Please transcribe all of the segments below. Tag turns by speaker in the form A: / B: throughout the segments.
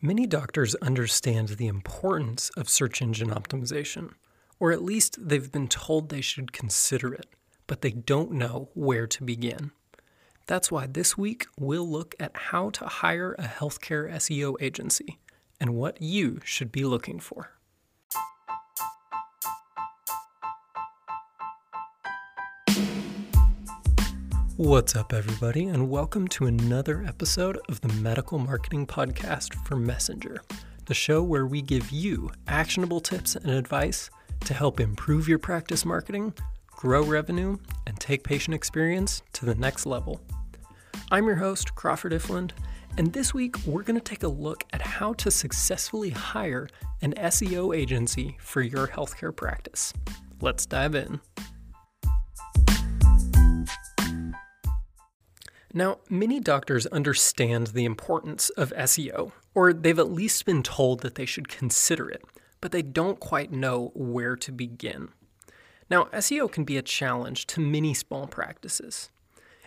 A: Many doctors understand the importance of search engine optimization, or at least they've been told they should consider it, but they don't know where to begin. That's why this week we'll look at how to hire a healthcare SEO agency and what you should be looking for. What's up, everybody, and welcome to another episode of the Medical Marketing Podcast for Messenger, the show where we give you actionable tips and advice to help improve your practice marketing, grow revenue, and take patient experience to the next level. I'm your host, Crawford Ifland, and this week we're going to take a look at how to successfully hire an SEO agency for your healthcare practice. Let's dive in. Now, many doctors understand the importance of SEO, or they've at least been told that they should consider it, but they don't quite know where to begin. Now, SEO can be a challenge to many small practices.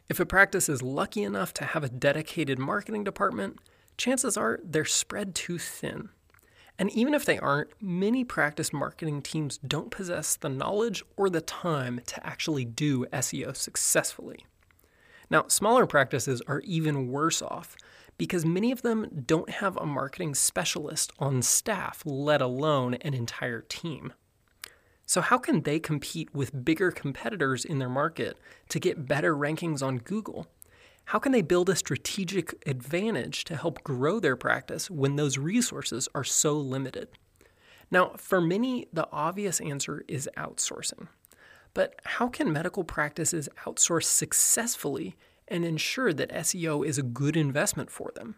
A: If a practice is lucky enough to have a dedicated marketing department, chances are they're spread too thin. And even if they aren't, many practice marketing teams don't possess the knowledge or the time to actually do SEO successfully. Now, smaller practices are even worse off because many of them don't have a marketing specialist on staff, let alone an entire team. So, how can they compete with bigger competitors in their market to get better rankings on Google? How can they build a strategic advantage to help grow their practice when those resources are so limited? Now, for many, the obvious answer is outsourcing. But how can medical practices outsource successfully and ensure that SEO is a good investment for them?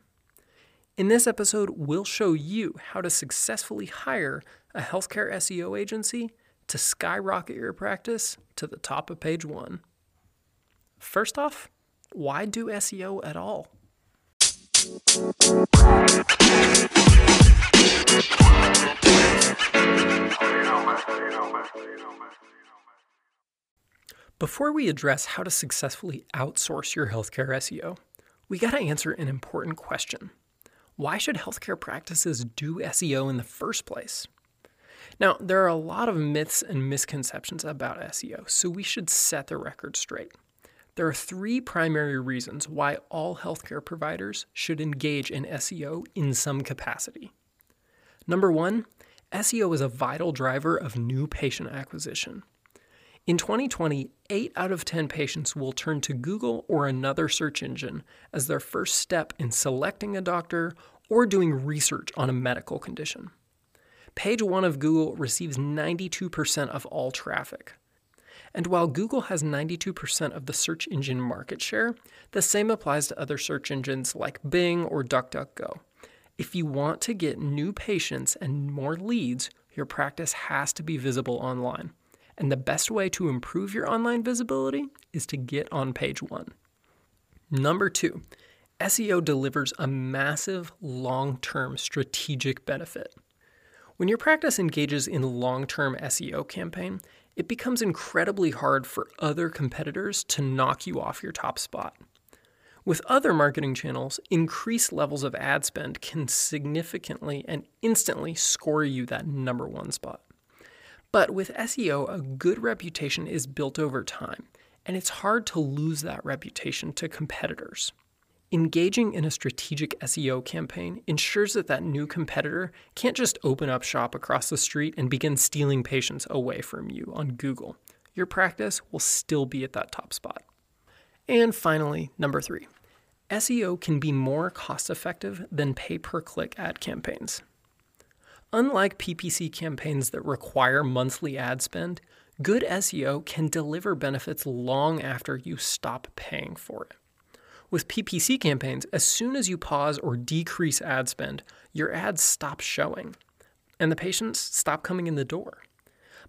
A: In this episode, we'll show you how to successfully hire a healthcare SEO agency to skyrocket your practice to the top of page one. First off, why do SEO at all? Before we address how to successfully outsource your healthcare SEO, we got to answer an important question. Why should healthcare practices do SEO in the first place? Now, there are a lot of myths and misconceptions about SEO, so we should set the record straight. There are three primary reasons why all healthcare providers should engage in SEO in some capacity. Number one, SEO is a vital driver of new patient acquisition. In 2020, 8 out of 10 patients will turn to Google or another search engine as their first step in selecting a doctor or doing research on a medical condition. Page 1 of Google receives 92% of all traffic. And while Google has 92% of the search engine market share, the same applies to other search engines like Bing or DuckDuckGo. If you want to get new patients and more leads, your practice has to be visible online. And the best way to improve your online visibility is to get on page one. Number two, SEO delivers a massive long term strategic benefit. When your practice engages in long term SEO campaign, it becomes incredibly hard for other competitors to knock you off your top spot. With other marketing channels, increased levels of ad spend can significantly and instantly score you that number one spot. But with SEO, a good reputation is built over time, and it's hard to lose that reputation to competitors. Engaging in a strategic SEO campaign ensures that that new competitor can't just open up shop across the street and begin stealing patients away from you on Google. Your practice will still be at that top spot. And finally, number three, SEO can be more cost effective than pay per click ad campaigns. Unlike PPC campaigns that require monthly ad spend, good SEO can deliver benefits long after you stop paying for it. With PPC campaigns, as soon as you pause or decrease ad spend, your ads stop showing and the patients stop coming in the door.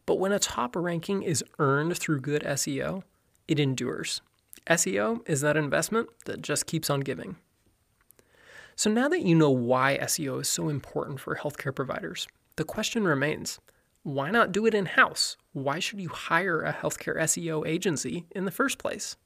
A: But when a top ranking is earned through good SEO, it endures. SEO is that investment that just keeps on giving. So now that you know why SEO is so important for healthcare providers, the question remains why not do it in house? Why should you hire a healthcare SEO agency in the first place?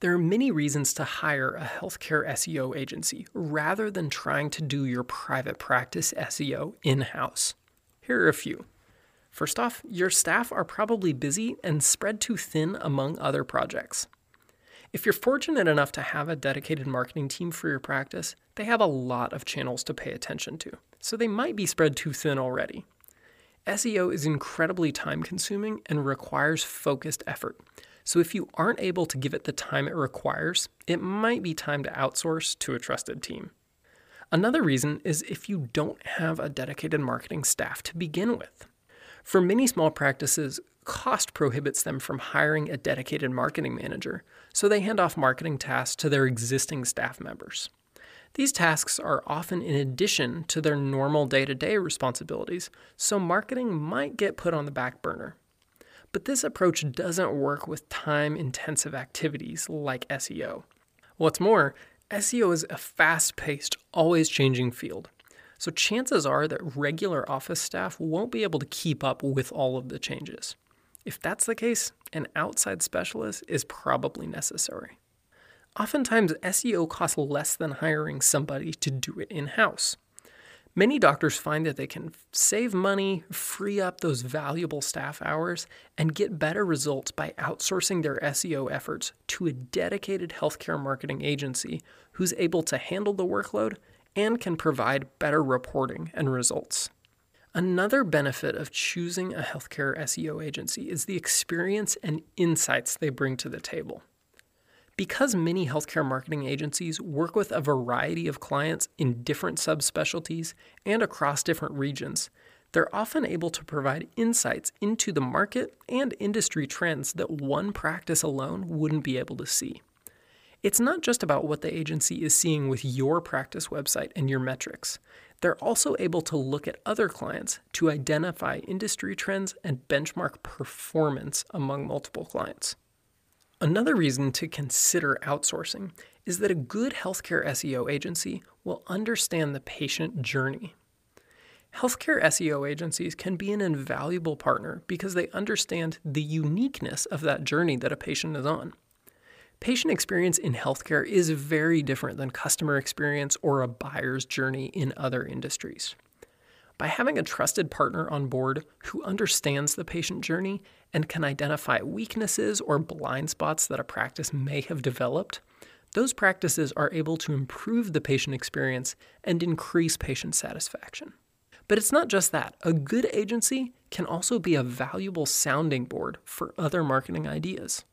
A: There are many reasons to hire a healthcare SEO agency rather than trying to do your private practice SEO in house. Here are a few. First off, your staff are probably busy and spread too thin among other projects. If you're fortunate enough to have a dedicated marketing team for your practice, they have a lot of channels to pay attention to, so they might be spread too thin already. SEO is incredibly time consuming and requires focused effort, so if you aren't able to give it the time it requires, it might be time to outsource to a trusted team. Another reason is if you don't have a dedicated marketing staff to begin with. For many small practices, cost prohibits them from hiring a dedicated marketing manager, so they hand off marketing tasks to their existing staff members. These tasks are often in addition to their normal day to day responsibilities, so marketing might get put on the back burner. But this approach doesn't work with time intensive activities like SEO. What's more, SEO is a fast paced, always changing field. So chances are that regular office staff won't be able to keep up with all of the changes. If that's the case, an outside specialist is probably necessary. Oftentimes, SEO costs less than hiring somebody to do it in house. Many doctors find that they can save money, free up those valuable staff hours, and get better results by outsourcing their SEO efforts to a dedicated healthcare marketing agency who's able to handle the workload and can provide better reporting and results. Another benefit of choosing a healthcare SEO agency is the experience and insights they bring to the table. Because many healthcare marketing agencies work with a variety of clients in different subspecialties and across different regions, they're often able to provide insights into the market and industry trends that one practice alone wouldn't be able to see. It's not just about what the agency is seeing with your practice website and your metrics. They're also able to look at other clients to identify industry trends and benchmark performance among multiple clients. Another reason to consider outsourcing is that a good healthcare SEO agency will understand the patient journey. Healthcare SEO agencies can be an invaluable partner because they understand the uniqueness of that journey that a patient is on. Patient experience in healthcare is very different than customer experience or a buyer's journey in other industries. By having a trusted partner on board who understands the patient journey and can identify weaknesses or blind spots that a practice may have developed, those practices are able to improve the patient experience and increase patient satisfaction. But it's not just that. A good agency can also be a valuable sounding board for other marketing ideas.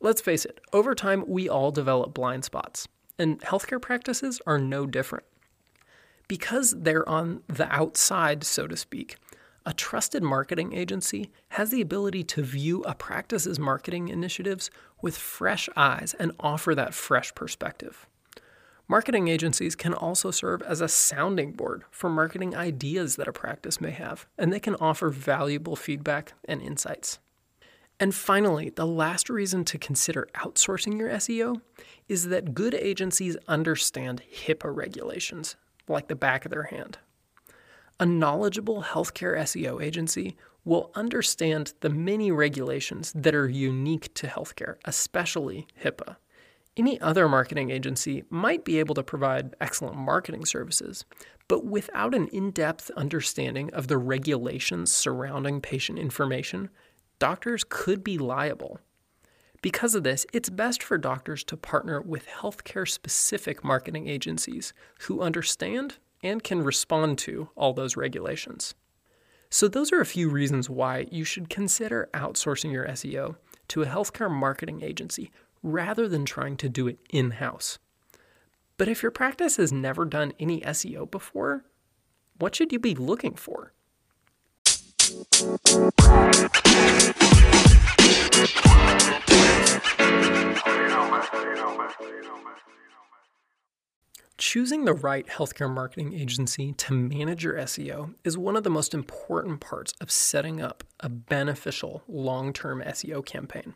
A: Let's face it, over time, we all develop blind spots, and healthcare practices are no different. Because they're on the outside, so to speak, a trusted marketing agency has the ability to view a practice's marketing initiatives with fresh eyes and offer that fresh perspective. Marketing agencies can also serve as a sounding board for marketing ideas that a practice may have, and they can offer valuable feedback and insights. And finally, the last reason to consider outsourcing your SEO is that good agencies understand HIPAA regulations like the back of their hand. A knowledgeable healthcare SEO agency will understand the many regulations that are unique to healthcare, especially HIPAA. Any other marketing agency might be able to provide excellent marketing services, but without an in depth understanding of the regulations surrounding patient information, doctors could be liable. Because of this, it's best for doctors to partner with healthcare specific marketing agencies who understand and can respond to all those regulations. So, those are a few reasons why you should consider outsourcing your SEO to a healthcare marketing agency rather than trying to do it in house. But if your practice has never done any SEO before, what should you be looking for? Choosing the right healthcare marketing agency to manage your SEO is one of the most important parts of setting up a beneficial long term SEO campaign.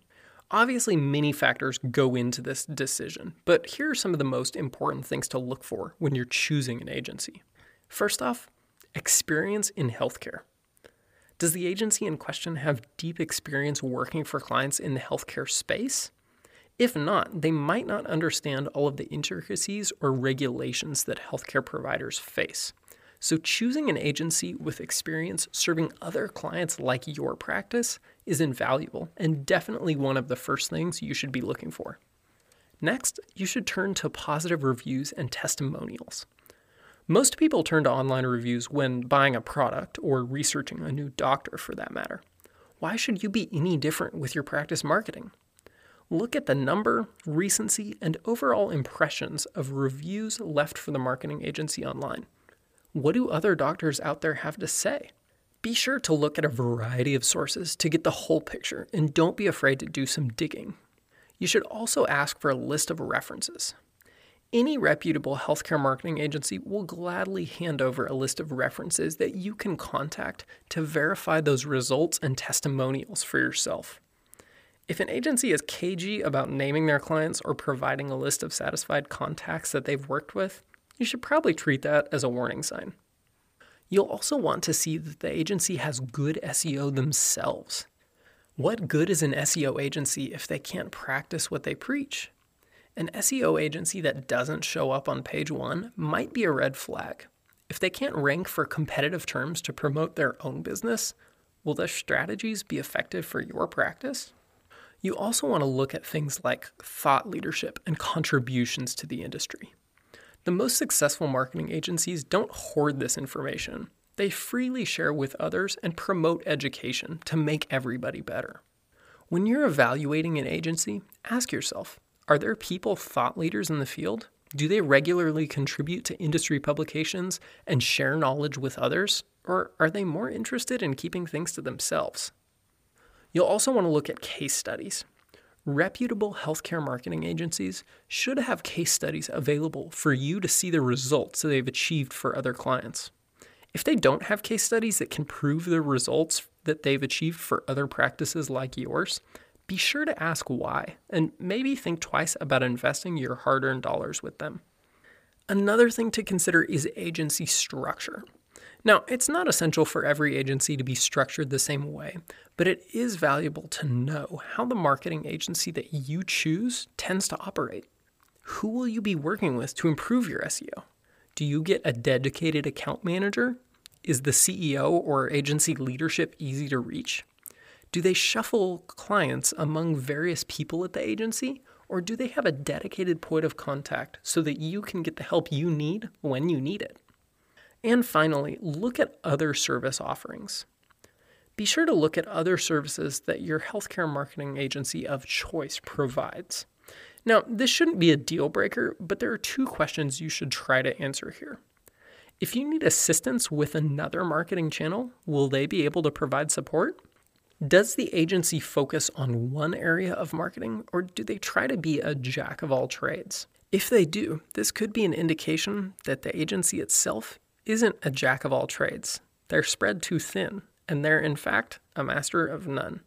A: Obviously, many factors go into this decision, but here are some of the most important things to look for when you're choosing an agency. First off, experience in healthcare. Does the agency in question have deep experience working for clients in the healthcare space? If not, they might not understand all of the intricacies or regulations that healthcare providers face. So, choosing an agency with experience serving other clients like your practice is invaluable and definitely one of the first things you should be looking for. Next, you should turn to positive reviews and testimonials. Most people turn to online reviews when buying a product or researching a new doctor for that matter. Why should you be any different with your practice marketing? Look at the number, recency, and overall impressions of reviews left for the marketing agency online. What do other doctors out there have to say? Be sure to look at a variety of sources to get the whole picture and don't be afraid to do some digging. You should also ask for a list of references. Any reputable healthcare marketing agency will gladly hand over a list of references that you can contact to verify those results and testimonials for yourself. If an agency is cagey about naming their clients or providing a list of satisfied contacts that they've worked with, you should probably treat that as a warning sign. You'll also want to see that the agency has good SEO themselves. What good is an SEO agency if they can't practice what they preach? An SEO agency that doesn't show up on page one might be a red flag. If they can't rank for competitive terms to promote their own business, will their strategies be effective for your practice? You also want to look at things like thought leadership and contributions to the industry. The most successful marketing agencies don't hoard this information. They freely share with others and promote education to make everybody better. When you're evaluating an agency, ask yourself are their people thought leaders in the field? Do they regularly contribute to industry publications and share knowledge with others? Or are they more interested in keeping things to themselves? You'll also want to look at case studies. Reputable healthcare marketing agencies should have case studies available for you to see the results they've achieved for other clients. If they don't have case studies that can prove the results that they've achieved for other practices like yours, be sure to ask why and maybe think twice about investing your hard earned dollars with them. Another thing to consider is agency structure. Now, it's not essential for every agency to be structured the same way, but it is valuable to know how the marketing agency that you choose tends to operate. Who will you be working with to improve your SEO? Do you get a dedicated account manager? Is the CEO or agency leadership easy to reach? Do they shuffle clients among various people at the agency, or do they have a dedicated point of contact so that you can get the help you need when you need it? And finally, look at other service offerings. Be sure to look at other services that your healthcare marketing agency of choice provides. Now, this shouldn't be a deal breaker, but there are two questions you should try to answer here. If you need assistance with another marketing channel, will they be able to provide support? Does the agency focus on one area of marketing, or do they try to be a jack of all trades? If they do, this could be an indication that the agency itself isn't a jack of all trades. They're spread too thin, and they're, in fact, a master of none.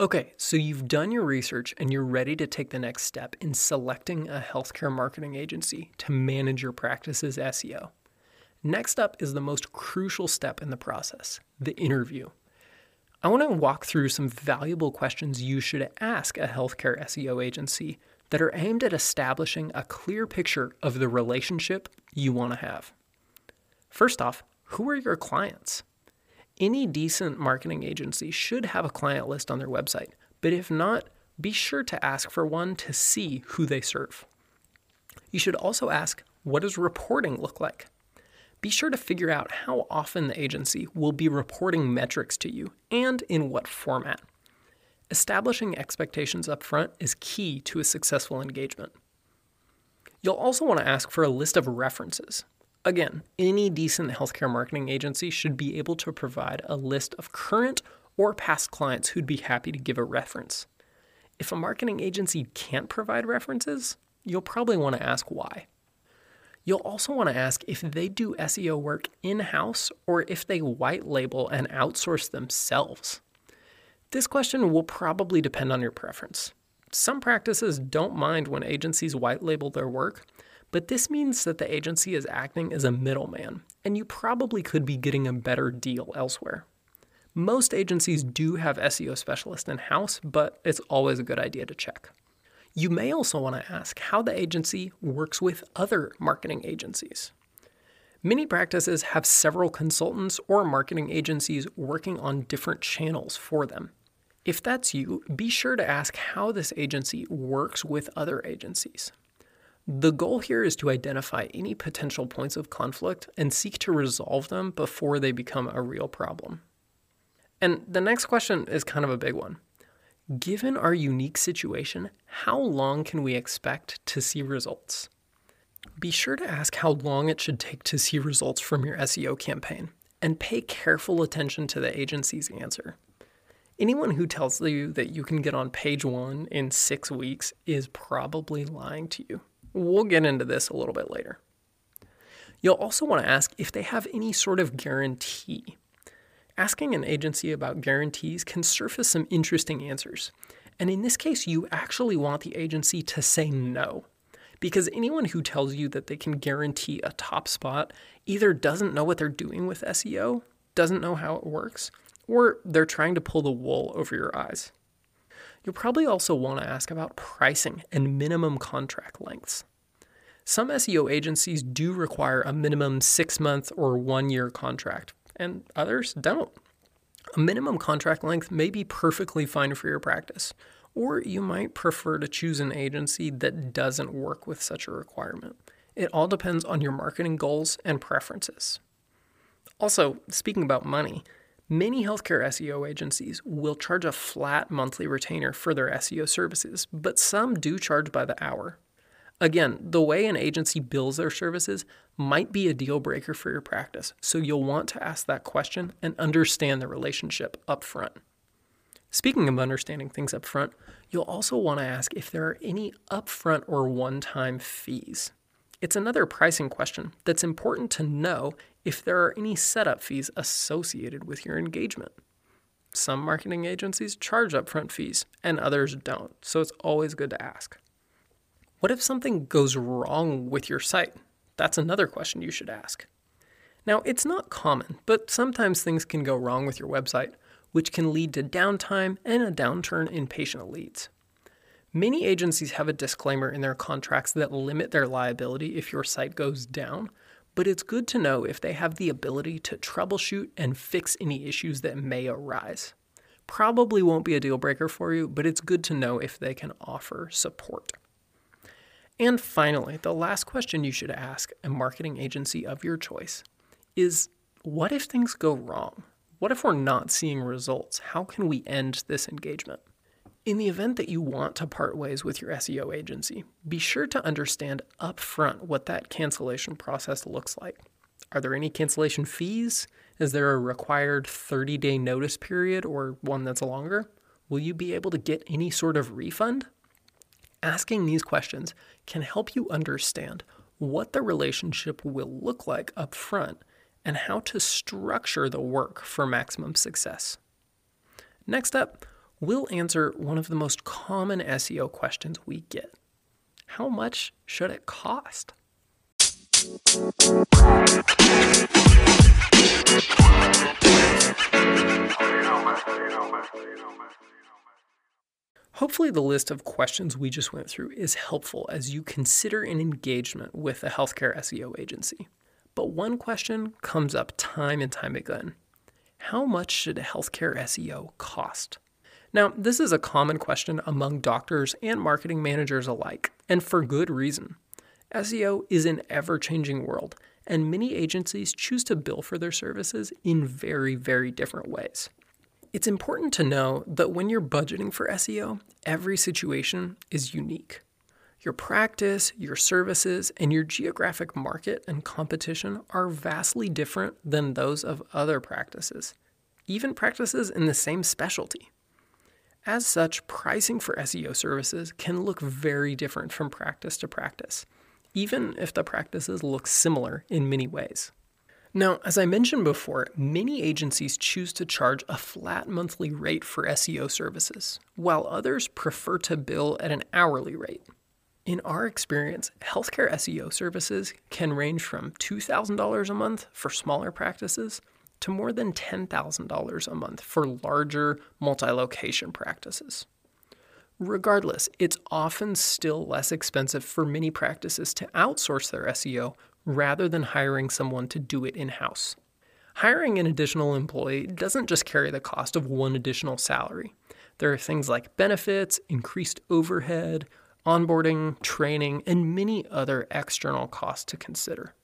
A: Okay, so you've done your research and you're ready to take the next step in selecting a healthcare marketing agency to manage your practice's SEO. Next up is the most crucial step in the process the interview. I want to walk through some valuable questions you should ask a healthcare SEO agency that are aimed at establishing a clear picture of the relationship you want to have. First off, who are your clients? Any decent marketing agency should have a client list on their website, but if not, be sure to ask for one to see who they serve. You should also ask, what does reporting look like? Be sure to figure out how often the agency will be reporting metrics to you and in what format. Establishing expectations up front is key to a successful engagement. You'll also want to ask for a list of references. Again, any decent healthcare marketing agency should be able to provide a list of current or past clients who'd be happy to give a reference. If a marketing agency can't provide references, you'll probably want to ask why. You'll also want to ask if they do SEO work in house or if they white label and outsource themselves. This question will probably depend on your preference. Some practices don't mind when agencies white label their work, but this means that the agency is acting as a middleman, and you probably could be getting a better deal elsewhere. Most agencies do have SEO specialists in house, but it's always a good idea to check. You may also want to ask how the agency works with other marketing agencies. Many practices have several consultants or marketing agencies working on different channels for them. If that's you, be sure to ask how this agency works with other agencies. The goal here is to identify any potential points of conflict and seek to resolve them before they become a real problem. And the next question is kind of a big one. Given our unique situation, how long can we expect to see results? Be sure to ask how long it should take to see results from your SEO campaign and pay careful attention to the agency's answer. Anyone who tells you that you can get on page one in six weeks is probably lying to you. We'll get into this a little bit later. You'll also want to ask if they have any sort of guarantee. Asking an agency about guarantees can surface some interesting answers. And in this case, you actually want the agency to say no. Because anyone who tells you that they can guarantee a top spot either doesn't know what they're doing with SEO, doesn't know how it works, or they're trying to pull the wool over your eyes. You'll probably also want to ask about pricing and minimum contract lengths. Some SEO agencies do require a minimum six month or one year contract, and others don't. A minimum contract length may be perfectly fine for your practice, or you might prefer to choose an agency that doesn't work with such a requirement. It all depends on your marketing goals and preferences. Also, speaking about money, Many healthcare SEO agencies will charge a flat monthly retainer for their SEO services, but some do charge by the hour. Again, the way an agency bills their services might be a deal breaker for your practice, so you'll want to ask that question and understand the relationship up front. Speaking of understanding things up front, you'll also want to ask if there are any upfront or one time fees. It's another pricing question that's important to know if there are any setup fees associated with your engagement. Some marketing agencies charge upfront fees and others don't, so it's always good to ask. What if something goes wrong with your site? That's another question you should ask. Now, it's not common, but sometimes things can go wrong with your website, which can lead to downtime and a downturn in patient leads. Many agencies have a disclaimer in their contracts that limit their liability if your site goes down, but it's good to know if they have the ability to troubleshoot and fix any issues that may arise. Probably won't be a deal breaker for you, but it's good to know if they can offer support. And finally, the last question you should ask a marketing agency of your choice is what if things go wrong? What if we're not seeing results? How can we end this engagement? In the event that you want to part ways with your SEO agency, be sure to understand upfront what that cancellation process looks like. Are there any cancellation fees? Is there a required 30 day notice period or one that's longer? Will you be able to get any sort of refund? Asking these questions can help you understand what the relationship will look like up front and how to structure the work for maximum success. Next up, we'll answer one of the most common SEO questions we get How much should it cost? Hopefully, the list of questions we just went through is helpful as you consider an engagement with a healthcare SEO agency. But one question comes up time and time again How much should a healthcare SEO cost? Now, this is a common question among doctors and marketing managers alike, and for good reason. SEO is an ever changing world, and many agencies choose to bill for their services in very, very different ways. It's important to know that when you're budgeting for SEO, every situation is unique. Your practice, your services, and your geographic market and competition are vastly different than those of other practices, even practices in the same specialty. As such, pricing for SEO services can look very different from practice to practice, even if the practices look similar in many ways. Now, as I mentioned before, many agencies choose to charge a flat monthly rate for SEO services, while others prefer to bill at an hourly rate. In our experience, healthcare SEO services can range from $2,000 a month for smaller practices to more than $10,000 a month for larger multi location practices. Regardless, it's often still less expensive for many practices to outsource their SEO rather than hiring someone to do it in house. Hiring an additional employee doesn't just carry the cost of one additional salary. There are things like benefits, increased overhead, onboarding, training, and many other external costs to consider.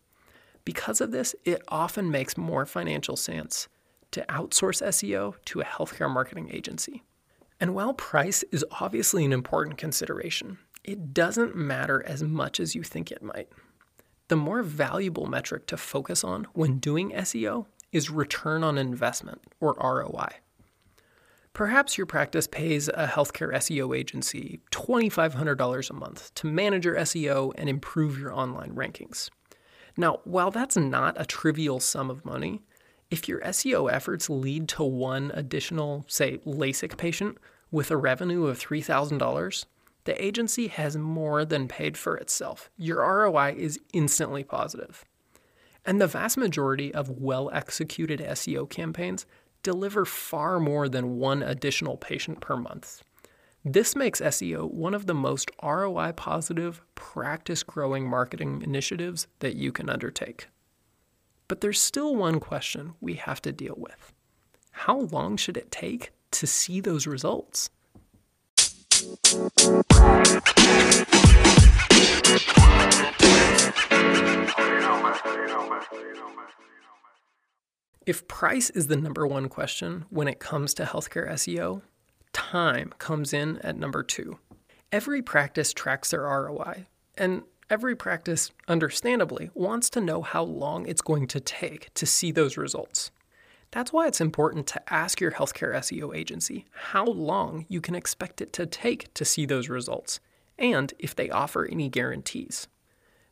A: Because of this, it often makes more financial sense to outsource SEO to a healthcare marketing agency. And while price is obviously an important consideration, it doesn't matter as much as you think it might. The more valuable metric to focus on when doing SEO is return on investment, or ROI. Perhaps your practice pays a healthcare SEO agency $2,500 a month to manage your SEO and improve your online rankings. Now, while that's not a trivial sum of money, if your SEO efforts lead to one additional, say, LASIK patient with a revenue of $3,000, the agency has more than paid for itself. Your ROI is instantly positive. And the vast majority of well executed SEO campaigns deliver far more than one additional patient per month. This makes SEO one of the most ROI positive, practice growing marketing initiatives that you can undertake. But there's still one question we have to deal with How long should it take to see those results? If price is the number one question when it comes to healthcare SEO, time comes in at number two. Every practice tracks their ROI, and every practice, understandably, wants to know how long it's going to take to see those results. That's why it's important to ask your healthcare SEO agency how long you can expect it to take to see those results, and if they offer any guarantees.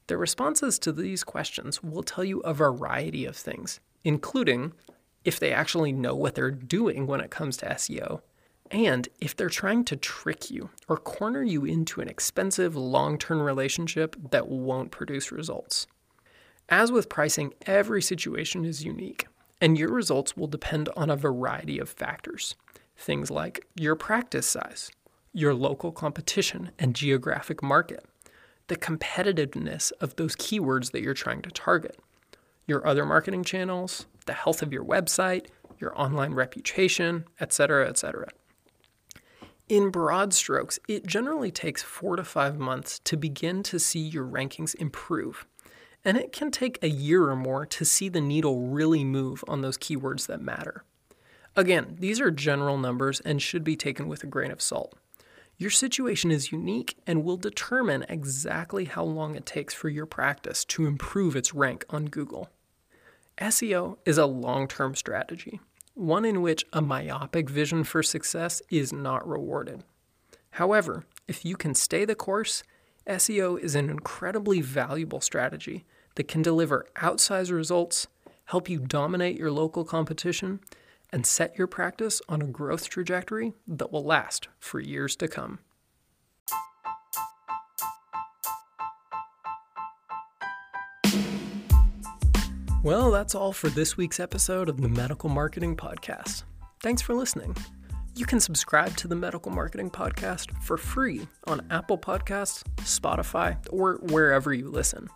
A: The responses to these questions will tell you a variety of things, including if they actually know what they're doing when it comes to SEO, and if they're trying to trick you or corner you into an expensive long term relationship that won't produce results. As with pricing, every situation is unique, and your results will depend on a variety of factors. Things like your practice size, your local competition and geographic market, the competitiveness of those keywords that you're trying to target, your other marketing channels, the health of your website, your online reputation, etc., etc. In broad strokes, it generally takes four to five months to begin to see your rankings improve. And it can take a year or more to see the needle really move on those keywords that matter. Again, these are general numbers and should be taken with a grain of salt. Your situation is unique and will determine exactly how long it takes for your practice to improve its rank on Google. SEO is a long term strategy, one in which a myopic vision for success is not rewarded. However, if you can stay the course, SEO is an incredibly valuable strategy that can deliver outsized results, help you dominate your local competition, and set your practice on a growth trajectory that will last for years to come. Well, that's all for this week's episode of the Medical Marketing Podcast. Thanks for listening. You can subscribe to the Medical Marketing Podcast for free on Apple Podcasts, Spotify, or wherever you listen.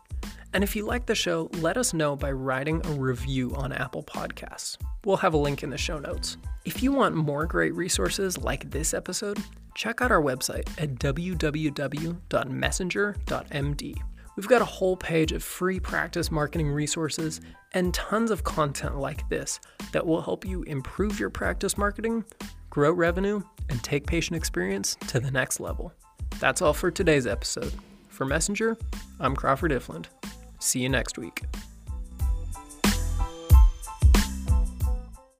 A: And if you like the show, let us know by writing a review on Apple Podcasts. We'll have a link in the show notes. If you want more great resources like this episode, check out our website at www.messenger.md. We've got a whole page of free practice marketing resources and tons of content like this that will help you improve your practice marketing, grow revenue, and take patient experience to the next level. That's all for today's episode. For Messenger, I'm Crawford Ifland. See you next week.